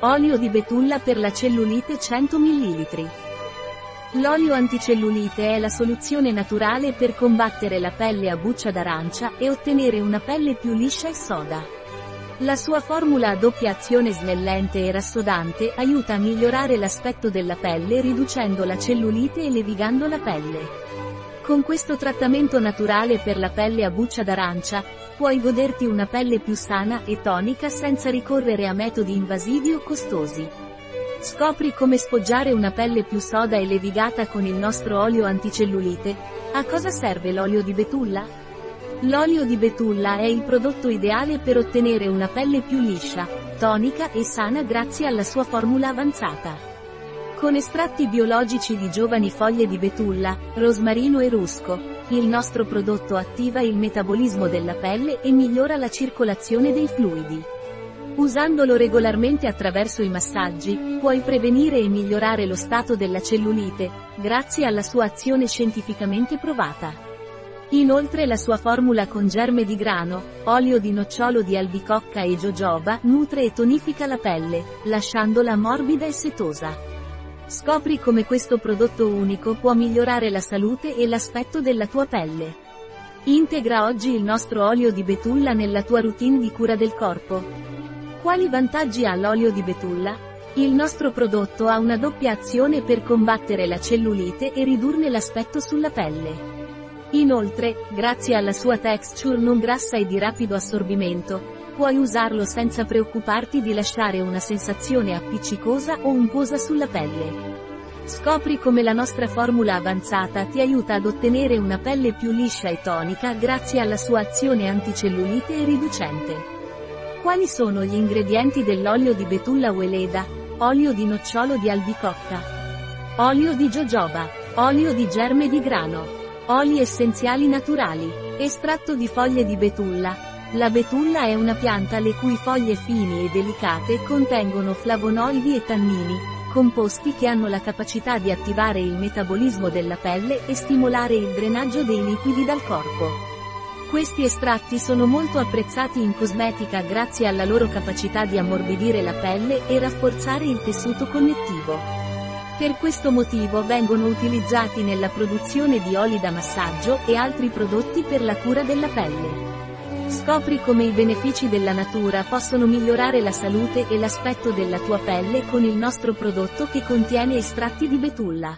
Olio di betulla per la cellulite 100 ml. L'olio anticellulite è la soluzione naturale per combattere la pelle a buccia d'arancia e ottenere una pelle più liscia e soda. La sua formula a doppia azione snellente e rassodante aiuta a migliorare l'aspetto della pelle riducendo la cellulite e levigando la pelle. Con questo trattamento naturale per la pelle a buccia d'arancia, puoi goderti una pelle più sana e tonica senza ricorrere a metodi invasivi o costosi. Scopri come sfoggiare una pelle più soda e levigata con il nostro olio anticellulite. A cosa serve l'olio di betulla? L'olio di betulla è il prodotto ideale per ottenere una pelle più liscia, tonica e sana grazie alla sua formula avanzata. Con estratti biologici di giovani foglie di betulla, rosmarino e rusco, il nostro prodotto attiva il metabolismo della pelle e migliora la circolazione dei fluidi. Usandolo regolarmente attraverso i massaggi, puoi prevenire e migliorare lo stato della cellulite, grazie alla sua azione scientificamente provata. Inoltre la sua formula con germe di grano, olio di nocciolo di albicocca e jojoba nutre e tonifica la pelle, lasciandola morbida e setosa. Scopri come questo prodotto unico può migliorare la salute e l'aspetto della tua pelle. Integra oggi il nostro olio di betulla nella tua routine di cura del corpo. Quali vantaggi ha l'olio di betulla? Il nostro prodotto ha una doppia azione per combattere la cellulite e ridurne l'aspetto sulla pelle. Inoltre, grazie alla sua texture non grassa e di rapido assorbimento, Puoi usarlo senza preoccuparti di lasciare una sensazione appiccicosa o untuosa sulla pelle. Scopri come la nostra formula avanzata ti aiuta ad ottenere una pelle più liscia e tonica grazie alla sua azione anticellulite e riducente. Quali sono gli ingredienti dell'olio di betulla Weleda? Olio di nocciolo di albicocca. Olio di jojoba. Olio di germe di grano. Oli essenziali naturali. Estratto di foglie di betulla, la betulla è una pianta le cui foglie fini e delicate contengono flavonoidi e tannini, composti che hanno la capacità di attivare il metabolismo della pelle e stimolare il drenaggio dei liquidi dal corpo. Questi estratti sono molto apprezzati in cosmetica grazie alla loro capacità di ammorbidire la pelle e rafforzare il tessuto connettivo. Per questo motivo vengono utilizzati nella produzione di oli da massaggio e altri prodotti per la cura della pelle. Scopri come i benefici della natura possono migliorare la salute e l'aspetto della tua pelle con il nostro prodotto che contiene estratti di betulla.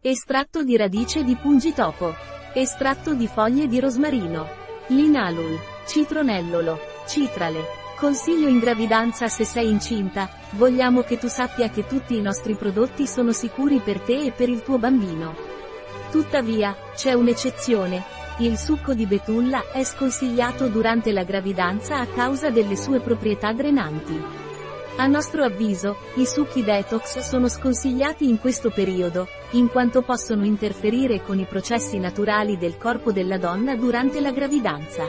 Estratto di radice di pungitopo. Estratto di foglie di rosmarino. Linalul. Citronellolo. Citrale. Consiglio in gravidanza se sei incinta, vogliamo che tu sappia che tutti i nostri prodotti sono sicuri per te e per il tuo bambino. Tuttavia, c'è un'eccezione, il succo di betulla è sconsigliato durante la gravidanza a causa delle sue proprietà drenanti. A nostro avviso, i succhi detox sono sconsigliati in questo periodo, in quanto possono interferire con i processi naturali del corpo della donna durante la gravidanza.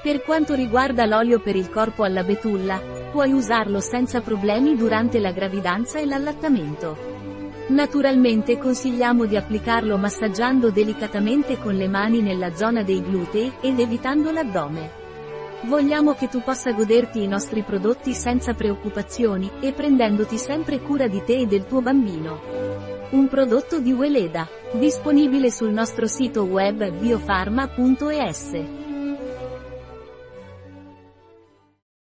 Per quanto riguarda l'olio per il corpo alla betulla, puoi usarlo senza problemi durante la gravidanza e l'allattamento. Naturalmente consigliamo di applicarlo massaggiando delicatamente con le mani nella zona dei glutei ed evitando l'addome. Vogliamo che tu possa goderti i nostri prodotti senza preoccupazioni e prendendoti sempre cura di te e del tuo bambino. Un prodotto di Weleda, disponibile sul nostro sito web biofarma.es.